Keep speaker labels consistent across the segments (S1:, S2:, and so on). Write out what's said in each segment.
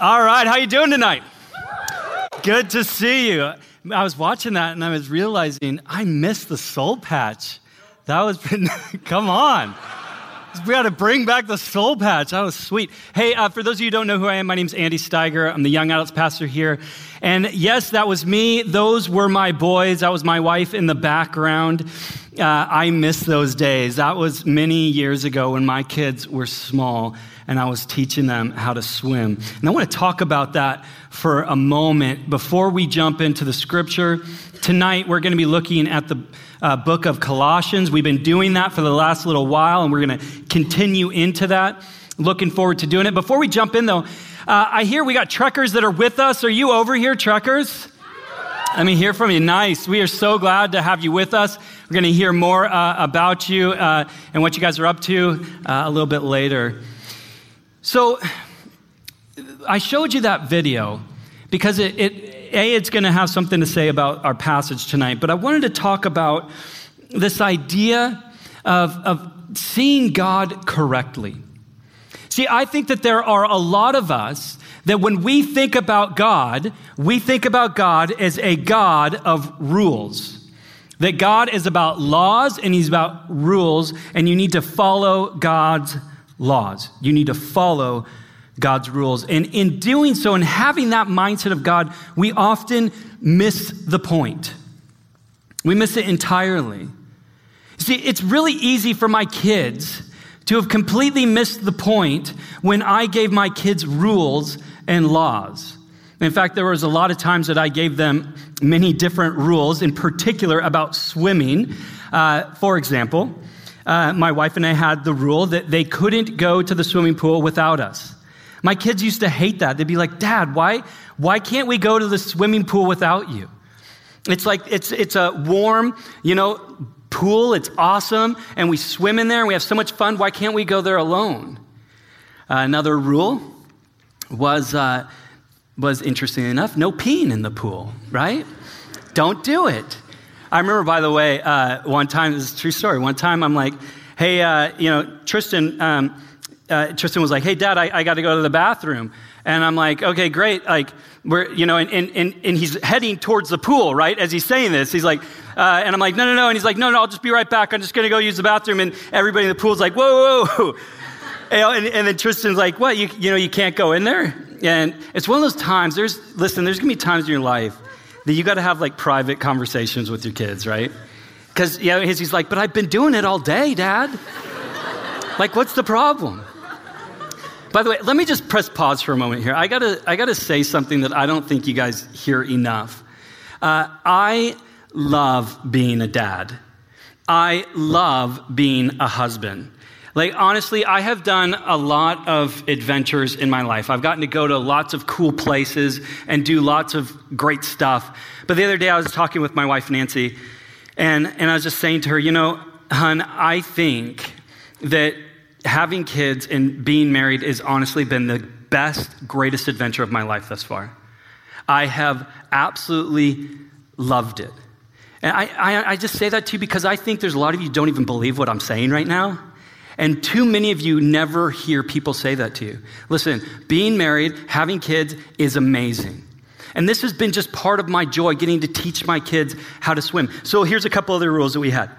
S1: All right, how you doing tonight? Good to see you. I was watching that and I was realizing I missed the soul patch. That was come on. We got to bring back the soul patch. That was sweet. Hey, uh, for those of you who don't know who I am, my name's Andy Steiger. I'm the young adults pastor here. And yes, that was me. Those were my boys. That was my wife in the background. Uh, I miss those days. That was many years ago when my kids were small and I was teaching them how to swim. And I want to talk about that for a moment before we jump into the scripture. Tonight, we're going to be looking at the uh, book of Colossians. We've been doing that for the last little while, and we're going to continue into that. Looking forward to doing it. Before we jump in, though, uh, I hear we got truckers that are with us. Are you over here, truckers? Let me hear from you. Nice. We are so glad to have you with us. We're going to hear more uh, about you uh, and what you guys are up to uh, a little bit later. So I showed you that video because it, it A, it's going to have something to say about our passage tonight, but I wanted to talk about this idea of, of seeing God correctly. See, I think that there are a lot of us that when we think about God, we think about God as a God of rules. That God is about laws and He's about rules, and you need to follow God's laws. You need to follow God's rules. And in doing so and having that mindset of God, we often miss the point. We miss it entirely. See, it's really easy for my kids to have completely missed the point when I gave my kids rules and laws. In fact, there was a lot of times that I gave them many different rules, in particular about swimming. Uh, for example, uh, my wife and I had the rule that they couldn't go to the swimming pool without us. My kids used to hate that. They'd be like, Dad, why, why can't we go to the swimming pool without you? It's like, it's, it's a warm, you know, pool. It's awesome. And we swim in there and we have so much fun. Why can't we go there alone? Uh, another rule was, uh, was interesting enough no peeing in the pool, right? Don't do it. I remember, by the way, uh, one time, this is a true story. One time I'm like, hey, uh, you know, Tristan, um, uh, Tristan was like, hey, dad, I, I got to go to the bathroom. And I'm like, okay, great. Like, we're, you know, and, and, and, and he's heading towards the pool, right? As he's saying this, he's like, uh, and I'm like, no, no, no. And he's like, no, no, I'll just be right back. I'm just going to go use the bathroom. And everybody in the pool's like, whoa, whoa, whoa. And, and, then Tristan's like, what? You, you know, you can't go in there? And it's one of those times, there's, listen, there's going to be times in your life that you got to have like private conversations with your kids, right? Because you know, he's like, but I've been doing it all day, Dad. like, what's the problem? By the way, let me just press pause for a moment here. I gotta, I gotta say something that I don't think you guys hear enough. Uh, I love being a dad. I love being a husband. Like, honestly, I have done a lot of adventures in my life. I've gotten to go to lots of cool places and do lots of great stuff. But the other day, I was talking with my wife, Nancy, and, and I was just saying to her, you know, hun, I think that having kids and being married has honestly been the best, greatest adventure of my life thus far. I have absolutely loved it. And I, I, I, just say that to you because I think there's a lot of you don't even believe what I'm saying right now. And too many of you never hear people say that to you. Listen, being married, having kids is amazing. And this has been just part of my joy, getting to teach my kids how to swim. So here's a couple other rules that we had.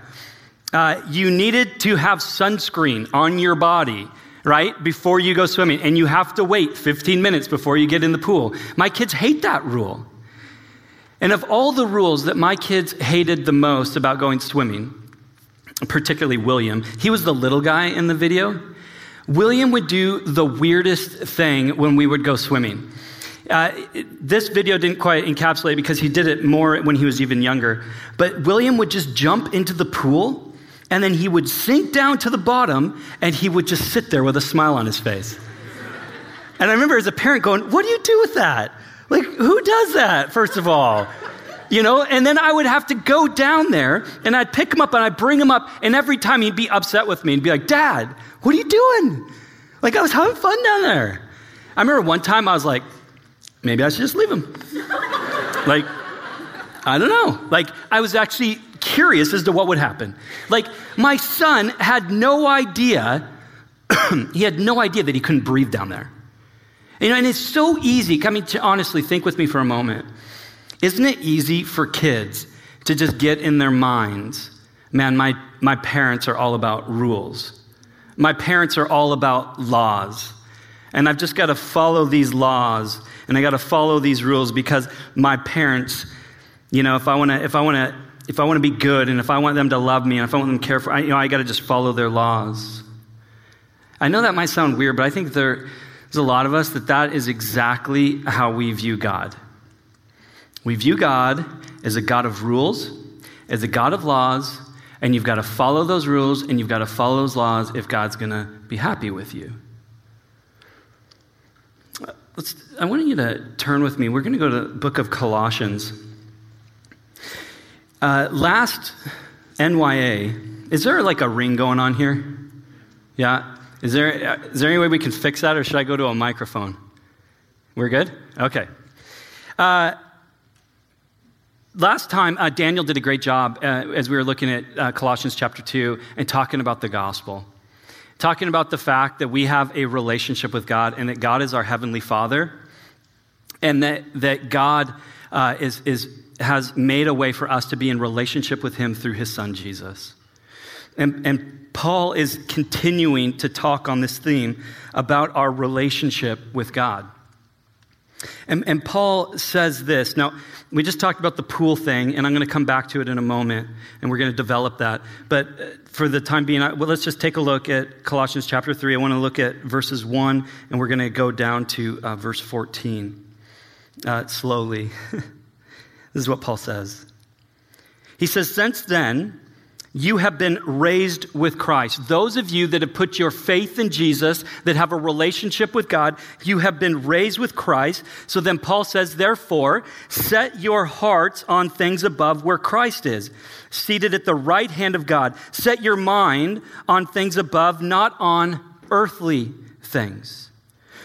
S1: Uh, you needed to have sunscreen on your body, right, before you go swimming. And you have to wait 15 minutes before you get in the pool. My kids hate that rule. And of all the rules that my kids hated the most about going swimming, particularly William. He was the little guy in the video. William would do the weirdest thing when we would go swimming. Uh, this video didn't quite encapsulate because he did it more when he was even younger. But William would just jump into the pool and then he would sink down to the bottom and he would just sit there with a smile on his face. And I remember as a parent going, What do you do with that? Like, who does that, first of all? you know, and then I would have to go down there and I'd pick him up and I'd bring him up, and every time he'd be upset with me and be like, Dad, what are you doing? Like, I was having fun down there. I remember one time I was like, maybe I should just leave him. like, I don't know. Like, I was actually curious as to what would happen. Like, my son had no idea, he had no idea that he couldn't breathe down there. You know, and it's so easy. I mean, to honestly, think with me for a moment. Isn't it easy for kids to just get in their minds, man, my, my parents are all about rules. My parents are all about laws. And I've just got to follow these laws and I got to follow these rules because my parents, you know, if I want to, if I want to, if I want to be good and if I want them to love me and if I want them to care for, I, you know, I got to just follow their laws. I know that might sound weird, but I think there, there's a lot of us that that is exactly how we view God. We view God as a God of rules, as a God of laws, and you've got to follow those rules and you've got to follow those laws if God's going to be happy with you. Let's, I want you to turn with me. We're going to go to the book of Colossians. Uh, last NYA, is there like a ring going on here? Yeah? Is there, uh, there any way we can fix that, or should I go to a microphone? We're good? Okay. Uh, last time, uh, Daniel did a great job uh, as we were looking at uh, Colossians chapter 2 and talking about the gospel talking about the fact that we have a relationship with God and that God is our heavenly Father, and that, that God uh, is, is, has made a way for us to be in relationship with Him through His Son, Jesus. And, and Paul is continuing to talk on this theme about our relationship with God. And, and Paul says this. Now, we just talked about the pool thing, and I'm going to come back to it in a moment, and we're going to develop that. But uh, for the time being, well, let's just take a look at Colossians chapter 3. I want to look at verses 1, and we're going to go down to uh, verse 14 uh, slowly. this is what Paul says. He says, Since then, you have been raised with Christ. Those of you that have put your faith in Jesus, that have a relationship with God, you have been raised with Christ. So then Paul says, therefore, set your hearts on things above where Christ is, seated at the right hand of God. Set your mind on things above, not on earthly things.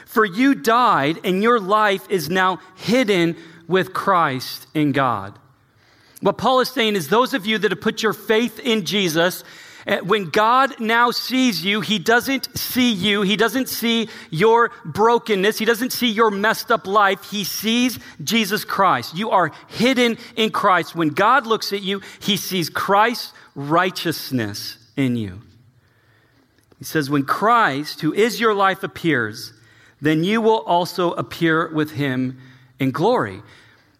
S1: For you died, and your life is now hidden with Christ in God. What Paul is saying is those of you that have put your faith in Jesus, eh, when God now sees you, He doesn't see you. He doesn't see your brokenness. He doesn't see your messed up life. He sees Jesus Christ. You are hidden in Christ. When God looks at you, He sees Christ's righteousness in you. He says, When Christ, who is your life, appears, then you will also appear with Him in glory.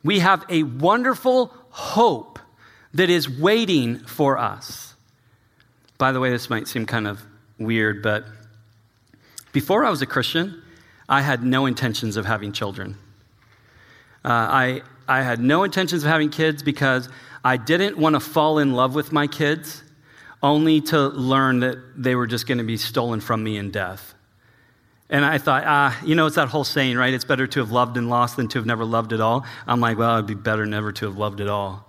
S1: We have a wonderful hope that is waiting for us. By the way, this might seem kind of weird, but before I was a Christian, I had no intentions of having children. Uh, I, I had no intentions of having kids because I didn't want to fall in love with my kids only to learn that they were just going to be stolen from me in death. And I thought, ah, you know, it's that whole saying, right? It's better to have loved and lost than to have never loved at all. I'm like, well, it'd be better never to have loved at all.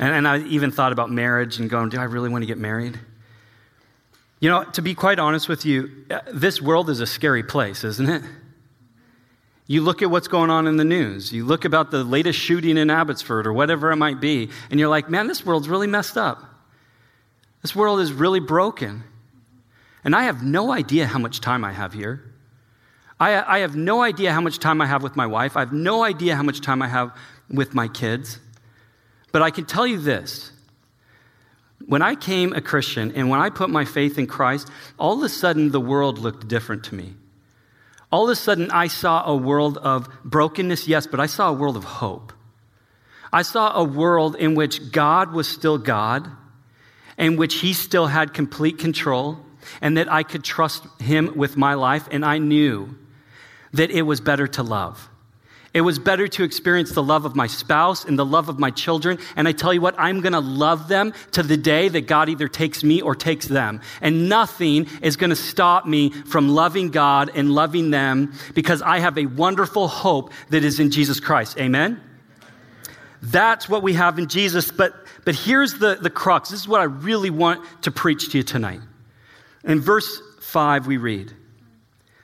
S1: And, and I even thought about marriage and going, do I really want to get married? You know, to be quite honest with you, uh, this world is a scary place, isn't it? You look at what's going on in the news. You look about the latest shooting in Abbotsford or whatever it might be, and you're like, man, this world's really messed up. This world is really broken. And I have no idea how much time I have here. I, I have no idea how much time I have with my wife. I have no idea how much time I have with my kids. But I can tell you this when I came a Christian and when I put my faith in Christ, all of a sudden the world looked different to me. All of a sudden I saw a world of brokenness, yes, but I saw a world of hope. I saw a world in which God was still God, in which He still had complete control, and that I could trust him with my life. And I knew that it was better to love. It was better to experience the love of my spouse and the love of my children. And I tell you what, I'm going to love them to the day that God either takes me or takes them. And nothing is going to stop me from loving God and loving them because I have a wonderful hope that is in Jesus Christ. Amen? That's what we have in Jesus. But, but here's the, the crux. This is what I really want to preach to you tonight. In verse 5, we read,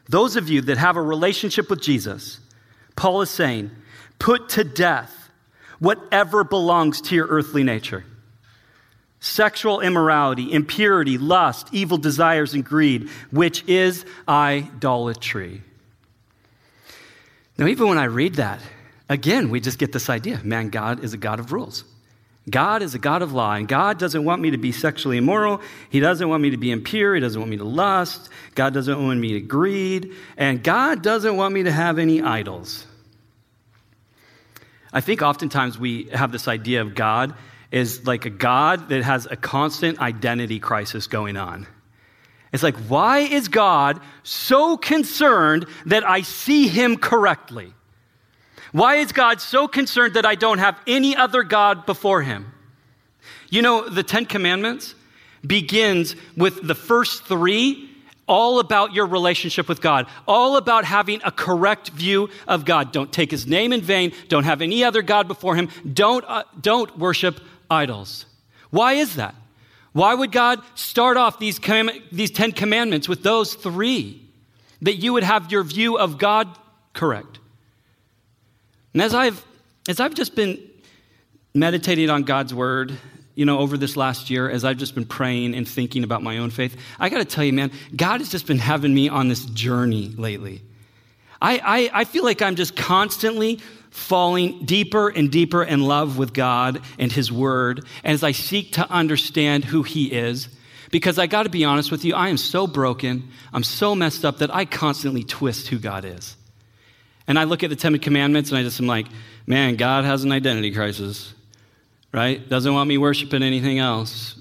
S1: Those of you that have a relationship with Jesus, Paul is saying, put to death whatever belongs to your earthly nature sexual immorality, impurity, lust, evil desires, and greed, which is idolatry. Now, even when I read that, again, we just get this idea man, God is a God of rules. God is a God of law, and God doesn't want me to be sexually immoral. He doesn't want me to be impure. He doesn't want me to lust. God doesn't want me to greed. And God doesn't want me to have any idols. I think oftentimes we have this idea of God is like a God that has a constant identity crisis going on. It's like, why is God so concerned that I see him correctly? Why is God so concerned that I don't have any other God before him? You know, the Ten Commandments begins with the first three all about your relationship with God, all about having a correct view of God. Don't take his name in vain, don't have any other God before him, don't, uh, don't worship idols. Why is that? Why would God start off these, these Ten Commandments with those three? That you would have your view of God correct. And as I've, as I've just been meditating on God's word, you know, over this last year, as I've just been praying and thinking about my own faith, I got to tell you, man, God has just been having me on this journey lately. I, I, I feel like I'm just constantly falling deeper and deeper in love with God and His Word as I seek to understand who He is. Because I got to be honest with you, I am so broken, I'm so messed up that I constantly twist who God is. And I look at the Ten Commandments and I just am like, man, God has an identity crisis, right? Doesn't want me worshiping anything else.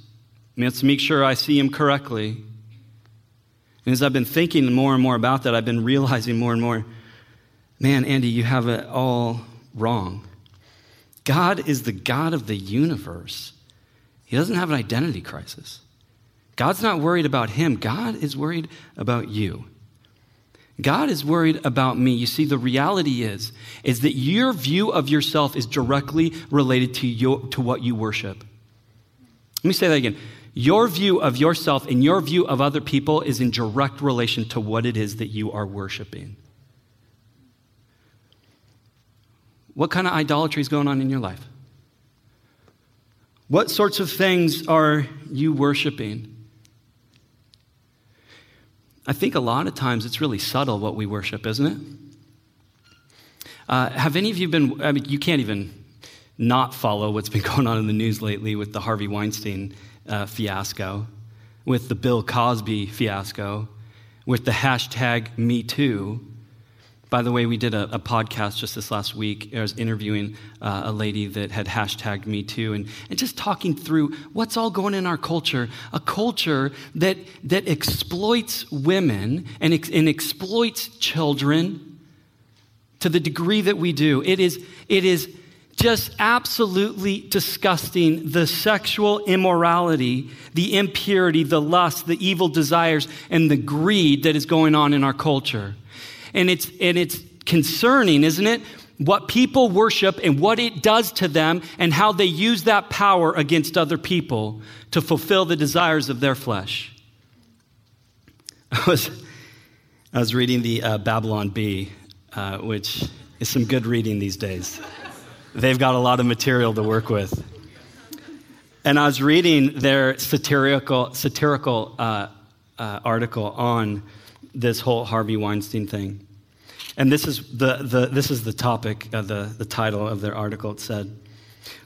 S1: Let's make sure I see Him correctly. And as I've been thinking more and more about that, I've been realizing more and more man, Andy, you have it all wrong. God is the God of the universe. He doesn't have an identity crisis. God's not worried about him, God is worried about you. God is worried about me. You see, the reality is, is that your view of yourself is directly related to, your, to what you worship. Let me say that again. Your view of yourself and your view of other people is in direct relation to what it is that you are worshiping. What kind of idolatry is going on in your life? What sorts of things are you worshiping? I think a lot of times it's really subtle what we worship, isn't it? Uh, have any of you been, I mean, you can't even not follow what's been going on in the news lately with the Harvey Weinstein uh, fiasco, with the Bill Cosby fiasco, with the hashtag Me Too. By the way, we did a, a, podcast just this last week. I was interviewing uh, a lady that had hashtagged me too, and, and just talking through what's all going in our culture. A culture that, that exploits women and, ex, and exploits children to the degree that we do. It is, it is just absolutely disgusting the sexual immorality, the impurity, the lust, the evil desires, and the greed that is going on in our culture. And it's, and it's concerning, isn't it? What people worship and what it does to them and how they use that power against other people to fulfill the desires of their flesh. I was, I was reading the uh, Babylon Bee, uh, which is some good reading these days. They've got a lot of material to work with. And I was reading their satirical, satirical uh, uh article on this whole Harvey Weinstein thing. And this is the, the, this is the topic, of the, the title of their article. It said,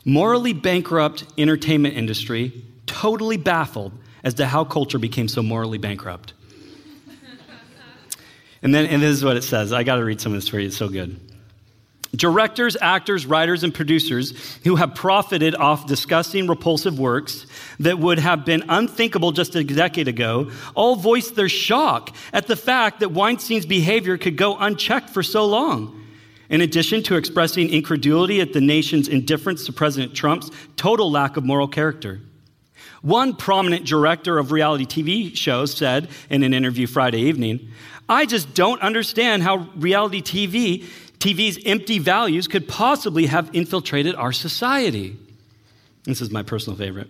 S1: Morally bankrupt entertainment industry, totally baffled as to how culture became so morally bankrupt. and then and this is what it says. I got to read some of this for you. It's so good. Directors, actors, writers, and producers who have profited off disgusting, repulsive works that would have been unthinkable just a decade ago all voiced their shock at the fact that Weinstein's behavior could go unchecked for so long. In addition to expressing incredulity at the nation's indifference to President Trump's total lack of moral character. One prominent director of reality TV shows said in an interview Friday evening, I just don't understand how reality TV TV's empty values could possibly have infiltrated our society. This is my personal favorite.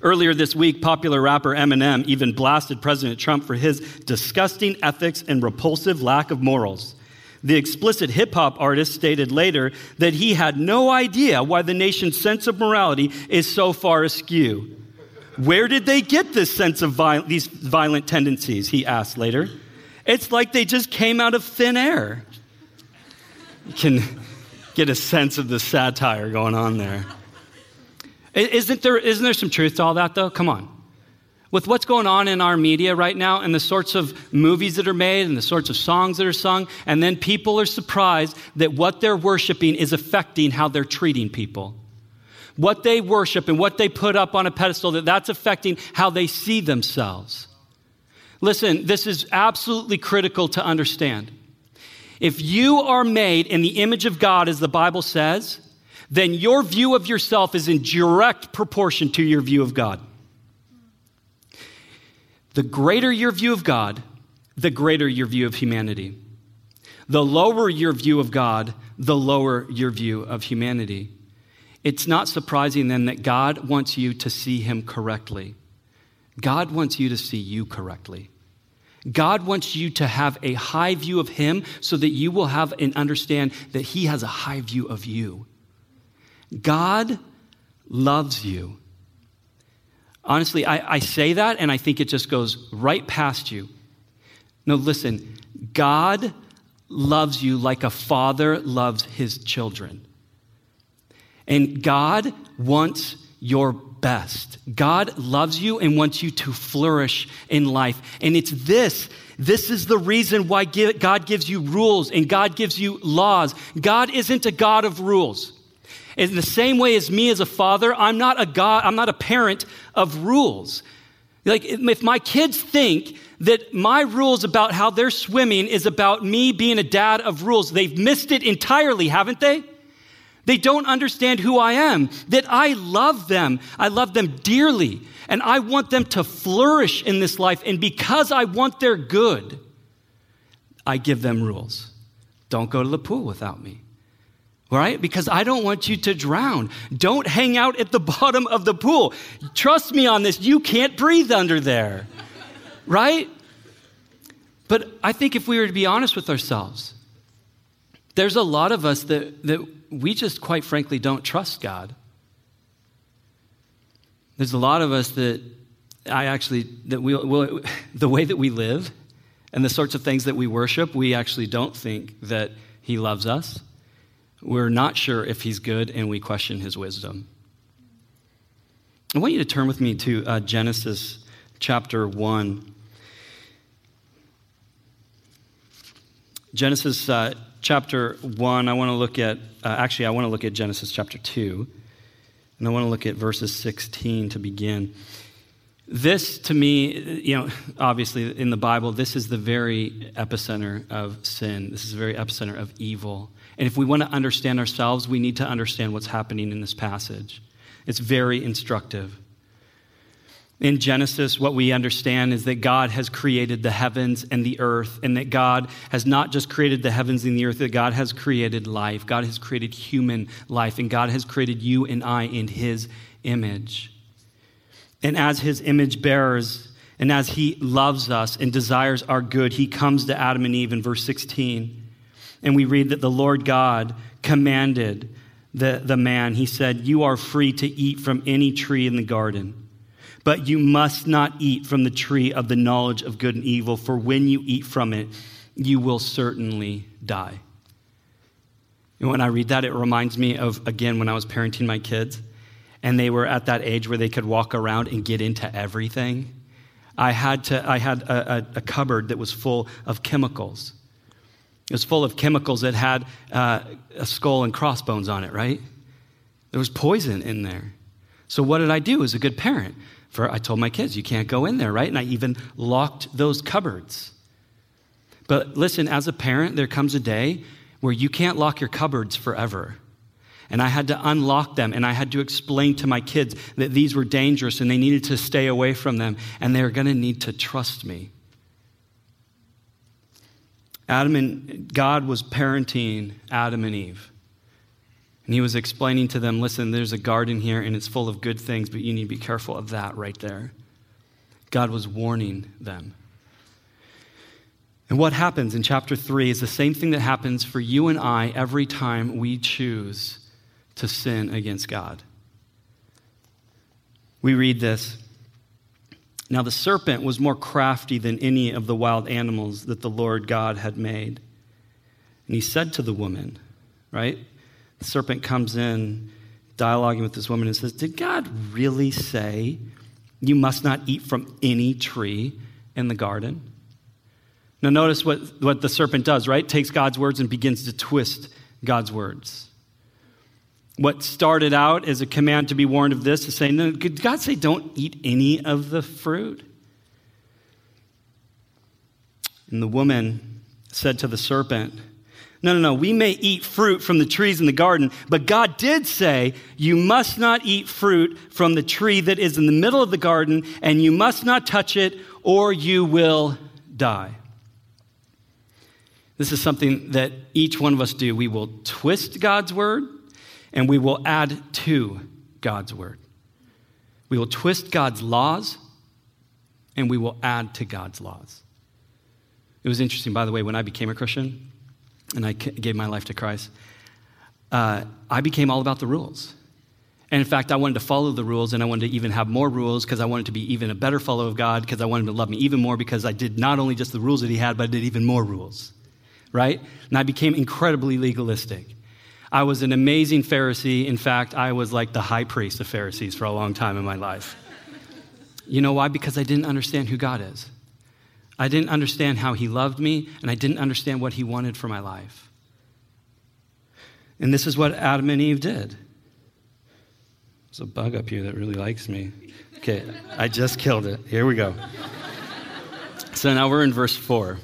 S1: Earlier this week, popular rapper Eminem even blasted President Trump for his disgusting ethics and repulsive lack of morals. The explicit hip hop artist stated later that he had no idea why the nation's sense of morality is so far askew. Where did they get this sense of viol- these violent tendencies? He asked later. It's like they just came out of thin air. Can get a sense of the satire going on there. Isn't there, isn't there some truth to all that, though? Come on. With what's going on in our media right now and the sorts of movies that are made and the sorts of songs that are sung, and then people are surprised that what they're worshiping is affecting how they're treating people. What they worship and what they put up on a pedestal, that that's affecting how they see themselves. Listen, this is absolutely critical to understand. If you are made in the image of God, as the Bible says, then your view of yourself is in direct proportion to your view of God. The greater your view of God, the greater your view of humanity. The lower your view of God, the lower your view of humanity. It's not surprising then that God wants you to see Him correctly. God wants you to see you correctly. God wants you to have a high view of Him so that you will have and understand that He has a high view of you. God loves you. Honestly, I, I say that and I think it just goes right past you. No, listen, God loves you like a father loves his children. And God wants your best. God loves you and wants you to flourish in life. And it's this. This is the reason why God gives you rules and God gives you laws. God isn't a God of rules. In the same way as me as a father, I'm not a God, I'm not a parent of rules. Like if my kids think that my rules about how they're swimming is about me being a dad of rules, they've missed it entirely, haven't they? They don't understand who I am, that I love them. I love them dearly, and I want them to flourish in this life. And because I want their good, I give them rules. Don't go to the pool without me. Right? Because I don't want you to drown. Don't hang out at the bottom of the pool. Trust me on this, you can't breathe under there. Right? But I think if we were to be honest with ourselves, there's a lot of us that, that we just quite frankly don't trust God. There's a lot of us that I actually, that we, well, the way that we live and the sorts of things that we worship, we actually don't think that He loves us. We're not sure if He's good and we question His wisdom. I want you to turn with me to uh, Genesis chapter 1. Genesis uh, chapter 1, I want to look at, uh, actually, I want to look at Genesis chapter 2, and I want to look at verses 16 to begin. This, to me, you know, obviously in the Bible, this is the very epicenter of sin. This is the very epicenter of evil. And if we want to understand ourselves, we need to understand what's happening in this passage. It's very instructive. In Genesis, what we understand is that God has created the heavens and the earth, and that God has not just created the heavens and the earth, that God has created life. God has created human life, and God has created you and I in His image. And as His image bearers, and as He loves us and desires our good, He comes to Adam and Eve in verse 16. And we read that the Lord God commanded the, the man, He said, You are free to eat from any tree in the garden. But you must not eat from the tree of the knowledge of good and evil, for when you eat from it, you will certainly die. And when I read that, it reminds me of, again, when I was parenting my kids, and they were at that age where they could walk around and get into everything. I had, to, I had a, a, a cupboard that was full of chemicals. It was full of chemicals that had uh, a skull and crossbones on it, right? There was poison in there. So, what did I do as a good parent? For I told my kids, you can't go in there, right? And I even locked those cupboards. But listen, as a parent, there comes a day where you can't lock your cupboards forever. And I had to unlock them and I had to explain to my kids that these were dangerous and they needed to stay away from them and they're going to need to trust me. Adam and God was parenting Adam and Eve. And he was explaining to them listen, there's a garden here and it's full of good things, but you need to be careful of that right there. God was warning them. And what happens in chapter 3 is the same thing that happens for you and I every time we choose to sin against God. We read this. Now the serpent was more crafty than any of the wild animals that the Lord God had made. And he said to the woman, right? The serpent comes in, dialoguing with this woman, and says, Did God really say you must not eat from any tree in the garden? Now, notice what, what the serpent does, right? Takes God's words and begins to twist God's words. What started out as a command to be warned of this is saying, no, did God say don't eat any of the fruit? And the woman said to the serpent, No, no, no, we may eat fruit from the trees in the garden, but God did say, You must not eat fruit from the tree that is in the middle of the garden, and you must not touch it, or you will die. This is something that each one of us do. We will twist God's word and we will add to God's word. We will twist God's laws and we will add to God's laws. It was interesting, by the way, when I became a Christian and I gave my life to Christ, uh, I became all about the rules. And in fact, I wanted to follow the rules and I wanted to even have more rules because I wanted to be even a better follower of God because I wanted him to love me even more because I did not only just the rules that he had, but I did even more rules right? And I became incredibly legalistic. I was an amazing Pharisee. In fact, I was like the high priest of Pharisees for a long time in my life. You know why? Because I didn't understand who God is. I didn't understand how He loved me, and I didn't understand what He wanted for my life. And this is what Adam and Eve did. There's a bug up here that really likes me. Okay, I just killed it. Here we go. So now we're in verse 4.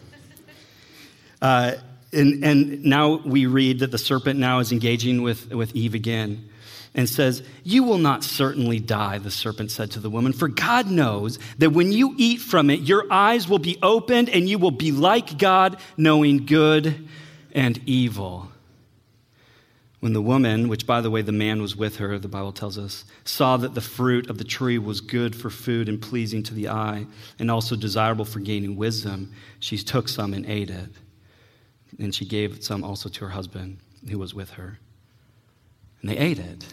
S1: Uh, and, and now we read that the serpent now is engaging with, with Eve again and says, You will not certainly die, the serpent said to the woman, for God knows that when you eat from it, your eyes will be opened and you will be like God, knowing good and evil. When the woman, which by the way, the man was with her, the Bible tells us, saw that the fruit of the tree was good for food and pleasing to the eye, and also desirable for gaining wisdom, she took some and ate it and she gave some also to her husband who was with her. And they ate it.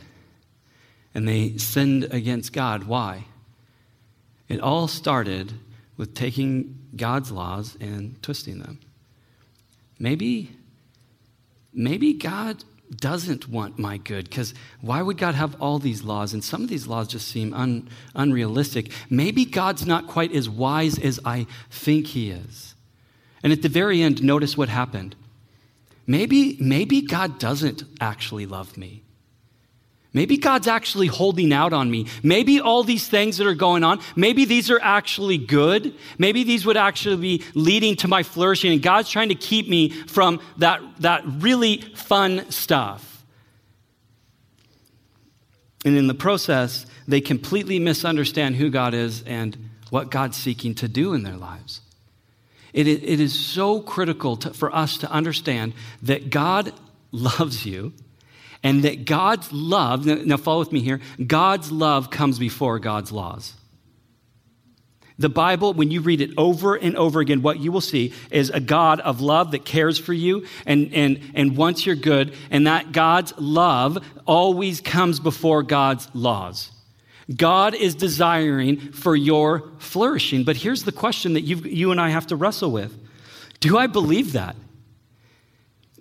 S1: And they sinned against God. Why? It all started with taking God's laws and twisting them. Maybe, maybe God doesn't want my good because why would God have all these laws? And some of these laws just seem un, unrealistic. Maybe God's not quite as wise as I think He is. And at the very end, notice what happened. Maybe, maybe God doesn't actually love me. Maybe God's actually holding out on me. Maybe all these things that are going on, maybe these are actually good. Maybe these would actually be leading to my flourishing, and God's trying to keep me from that, that really fun stuff. And in the process, they completely misunderstand who God is and what God's seeking to do in their lives. It, it is so critical to, for us to understand that God loves you and that God's love, now follow with me here, God's love comes before God's laws. The Bible, when you read it over and over again, what you will see is a God of love that cares for you and, and, and wants your good, and that God's love always comes before God's laws. God is desiring for your flourishing. But here's the question that you you and I have to wrestle with Do I believe that?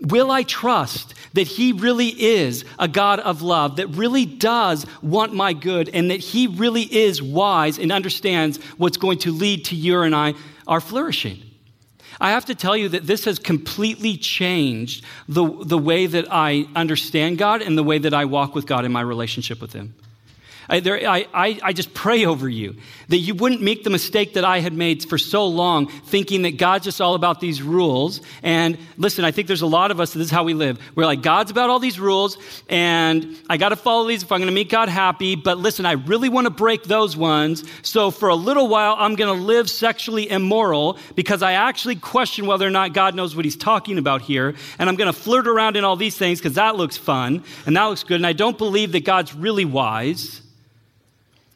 S1: Will I trust that He really is a God of love, that really does want my good, and that He really is wise and understands what's going to lead to you and I our flourishing? I have to tell you that this has completely changed the, the way that I understand God and the way that I walk with God in my relationship with Him. I, there, I, I, I just pray over you that you wouldn't make the mistake that I had made for so long, thinking that God's just all about these rules. And listen, I think there's a lot of us, this is how we live. We're like, God's about all these rules, and I got to follow these if I'm going to make God happy. But listen, I really want to break those ones. So for a little while, I'm going to live sexually immoral because I actually question whether or not God knows what he's talking about here. And I'm going to flirt around in all these things because that looks fun and that looks good. And I don't believe that God's really wise.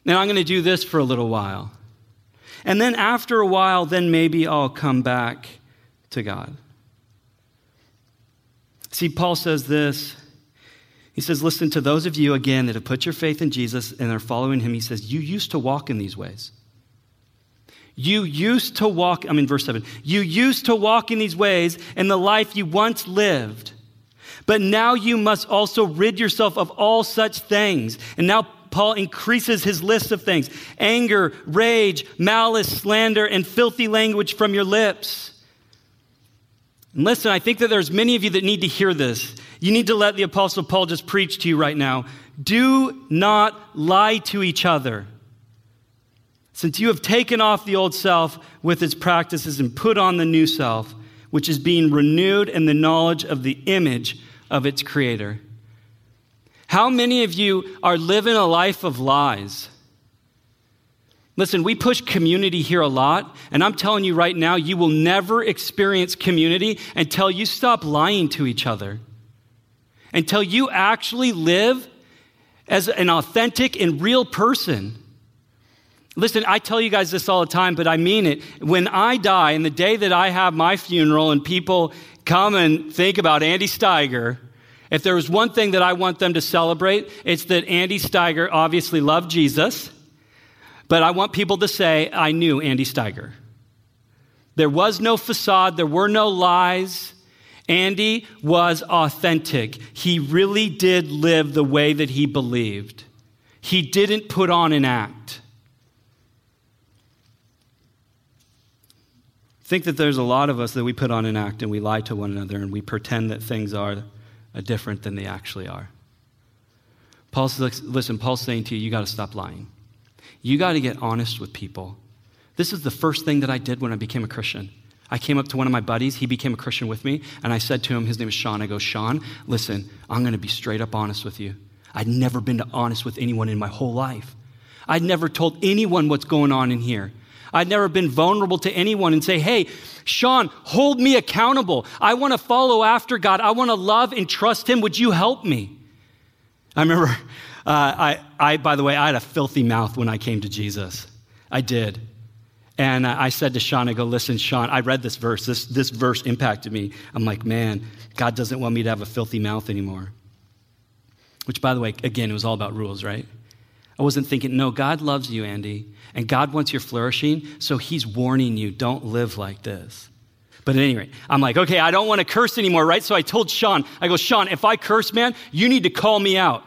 S1: Now I'm going to do this for a little while. And then after a while, then maybe I'll come back to God. See, Paul says this. He says, Listen to those of you, again, that have put your faith in Jesus and are following him. He says, You used to walk in these ways. You used to walk, I'm in verse 7. You used to walk in these ways in the life you once lived. But now you must also rid yourself of all such things. And now Paul increases his list of things anger, rage, malice, slander, and filthy language from your lips. And listen, I think that there's many of you that need to hear this. You need to let the Apostle Paul just preach to you right now. Do not lie to each other. Since you have taken off the old self with its practices and put on the new self, which is being renewed in the knowledge of the image of its creator. How many of you are living a life of lies? Listen, we push community here a lot, and I'm telling you right now, you will never experience community until you stop lying to each other. Until you actually live as an authentic and real person. Listen, I tell you guys this all the time, but I mean it. When I die, and the day that I have my funeral, and people come and think about Andy Steiger, if there was one thing that I want them to celebrate, it's that Andy Steiger obviously loved Jesus but I want people to say, I knew Andy Steiger. There was no facade, there were no lies. Andy was authentic. He really did live the way that he believed. He didn't put on an act. I think that there's a lot of us that we put on an act and we lie to one another and we pretend that things are different than they actually are. Paul's listen, Paul's saying to you, you got to stop lying. You got to get honest with people. This is the first thing that I did when I became a Christian. I came up to one of my buddies. He became a Christian with me. And I said to him, his name is Sean. I go, Sean, listen, I'm going to be straight up honest with you. I'd never been honest with anyone in my whole life. I'd never told anyone what's going on in here. I'd never been vulnerable to anyone and say, hey, Sean, hold me accountable. I want to follow after God. I want to love and trust Him. Would you help me? I remember uh, I, I, by the way, I had a filthy mouth when I came to Jesus. I did. And I said to Sean, I go, listen, Sean, I read this verse. This, this verse impacted me. I'm like, man, God doesn't want me to have a filthy mouth anymore. Which, by the way, again, it was all about rules, right? I wasn't thinking, no, God loves you, Andy, and God wants your flourishing, so He's warning you, don't live like this. But at any rate, I'm like, okay, I don't want to curse anymore, right? So I told Sean, I go, Sean, if I curse, man, you need to call me out.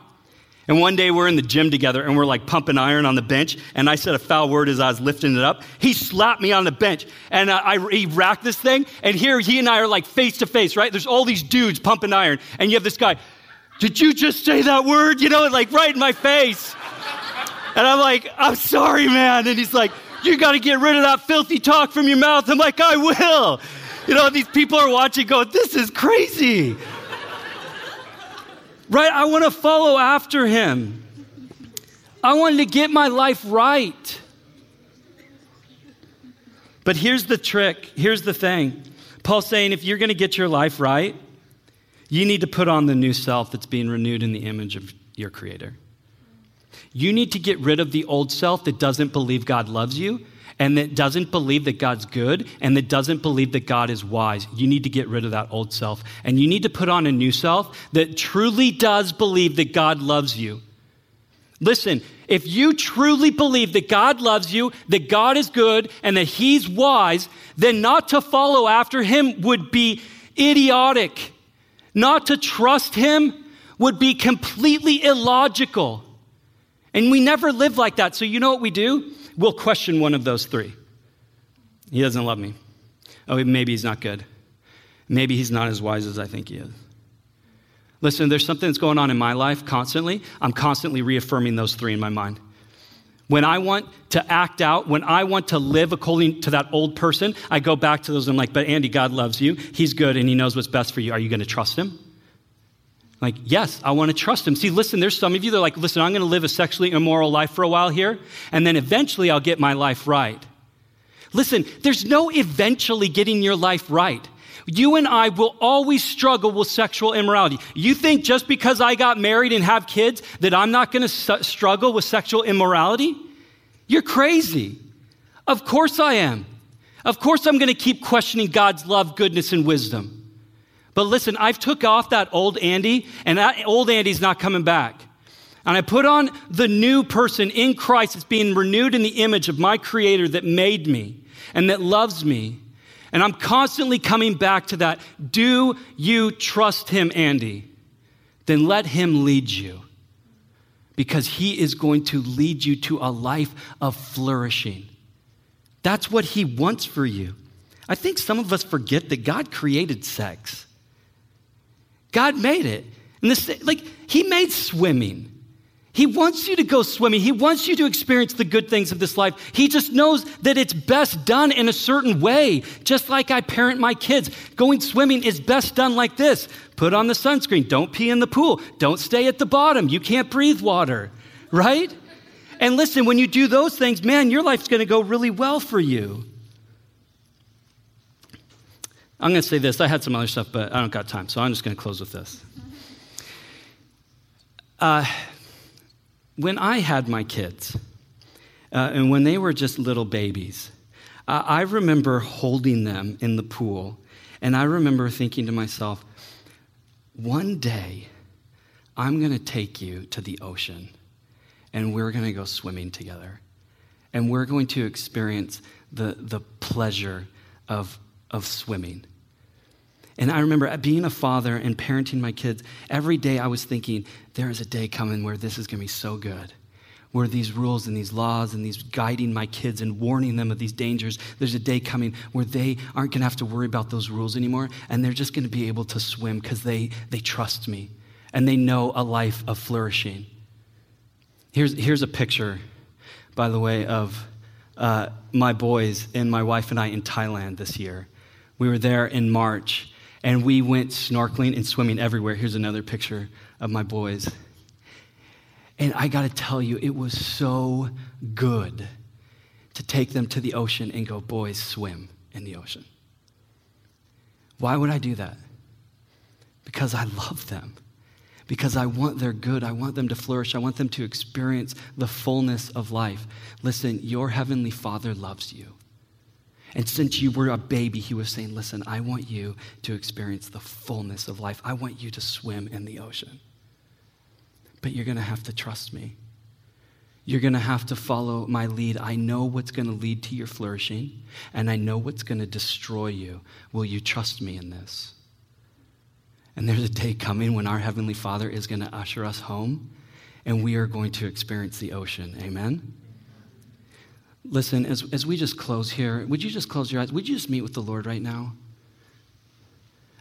S1: And one day we're in the gym together and we're like pumping iron on the bench. And I said a foul word as I was lifting it up. He slapped me on the bench and I, he racked this thing. And here he and I are like face to face, right? There's all these dudes pumping iron. And you have this guy, did you just say that word? You know, like right in my face. And I'm like, I'm sorry, man. And he's like, you got to get rid of that filthy talk from your mouth. I'm like, I will. You know, these people are watching going, this is crazy right? I want to follow after him. I wanted to get my life right. But here's the trick. Here's the thing. Paul's saying if you're going to get your life right, you need to put on the new self that's being renewed in the image of your Creator. You need to get rid of the old self that doesn't believe God loves you and that doesn't believe that God's good and that doesn't believe that God is wise. You need to get rid of that old self. And you need to put on a new self that truly does believe that God loves you. Listen, if you truly believe that God loves you, that God is good, and that He's wise, then not to follow after Him would be idiotic. Not to trust Him would be completely illogical. And we never live like that. So, you know what we do? we'll question one of those three. He doesn't love me. Oh, maybe he's not good. Maybe he's not as wise as I think he is. Listen, there's something that's going on in my life constantly. I'm constantly reaffirming those three in my mind. When I want to act out, when I want to live according to that old person, I go back to those and I'm like, but Andy, God loves you. He's good and he knows what's best for you. Are you going to trust him? Like, yes, I want to trust him. See, listen, there's some of you that are like, listen, I'm going to live a sexually immoral life for a while here, and then eventually I'll get my life right. Listen, there's no eventually getting your life right. You and I will always struggle with sexual immorality. You think just because I got married and have kids that I'm not going to su- struggle with sexual immorality? You're crazy. Of course I am. Of course I'm going to keep questioning God's love, goodness, and wisdom. But listen, I've took off that old Andy, and that old Andy's not coming back. And I put on the new person in Christ that's being renewed in the image of my Creator that made me and that loves me. And I'm constantly coming back to that. Do you trust him, Andy? Then let him lead you because he is going to lead you to a life of flourishing. That's what he wants for you. I think some of us forget that God created sex. God made it. And this, like, he made swimming. He wants you to go swimming. He wants you to experience the good things of this life. He just knows that it's best done in a certain way. Just like I parent my kids, going swimming is best done like this put on the sunscreen, don't pee in the pool, don't stay at the bottom. You can't breathe water, right? And listen, when you do those things, man, your life's to go really well for you. I'm going to say this. I had some other stuff, but I don't got time, so I'm just going to close with this. Uh, when I had my kids, uh, and when they were just little babies, uh, I remember holding them in the pool, and I remember thinking to myself, one day I'm going to take you to the ocean, and we're going to go swimming together, and we're going to experience the, the pleasure of, of swimming. And I remember being a father and parenting my kids, every day I was thinking, there is a day coming where this is going to be so good. Where these rules and these laws and these guiding my kids and warning them of these dangers, there's a day coming where they aren't going to have to worry about those rules anymore and they're just going to be able to swim because they, they trust me and they know a life of flourishing. Here's, here's a picture, by the way, of uh, my boys and my wife and I in Thailand this year. We were there in March and we went snorkeling and swimming everywhere. Here's another picture of my boys. And I got to tell you, it was so good to take them to the ocean and go, boys, swim in the ocean. Why would I do that? Because I love them. Because I want their good. I want them to flourish. I want them to experience the fullness of life. Listen, your heavenly Father loves you. And since you were a baby, he was saying, Listen, I want you to experience the fullness of life. I want you to swim in the ocean. But you're going to have to trust me. You're going to have to follow my lead. I know what's going to lead to your flourishing, and I know what's going to destroy you. Will you trust me in this? And there's a day coming when our Heavenly Father is going to usher us home, and we are going to experience the ocean. Amen? Listen, as, as we just close here, would you just close your eyes? Would you just meet with the Lord right now?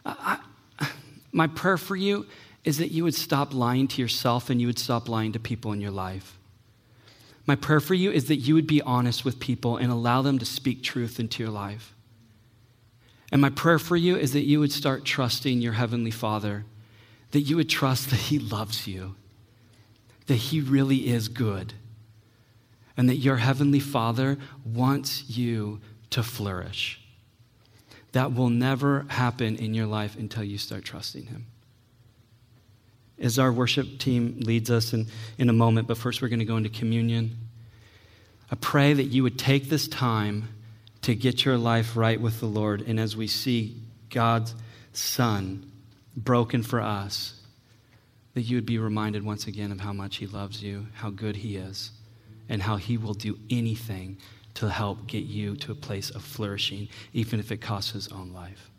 S1: I, I, my prayer for you is that you would stop lying to yourself and you would stop lying to people in your life. My prayer for you is that you would be honest with people and allow them to speak truth into your life. And my prayer for you is that you would start trusting your Heavenly Father, that you would trust that He loves you, that He really is good and that your Heavenly Father wants you to flourish. That will never happen in your life until you start trusting Him. As our worship team leads us in, in a moment, but first we're going to go into communion. I pray that you would take this time to get your life right with the Lord. And as we see God's Son broken for us, that you would be reminded once again of how much He loves you, how good He is and how He will do anything to help get you to a place of flourishing, even if it costs His own life.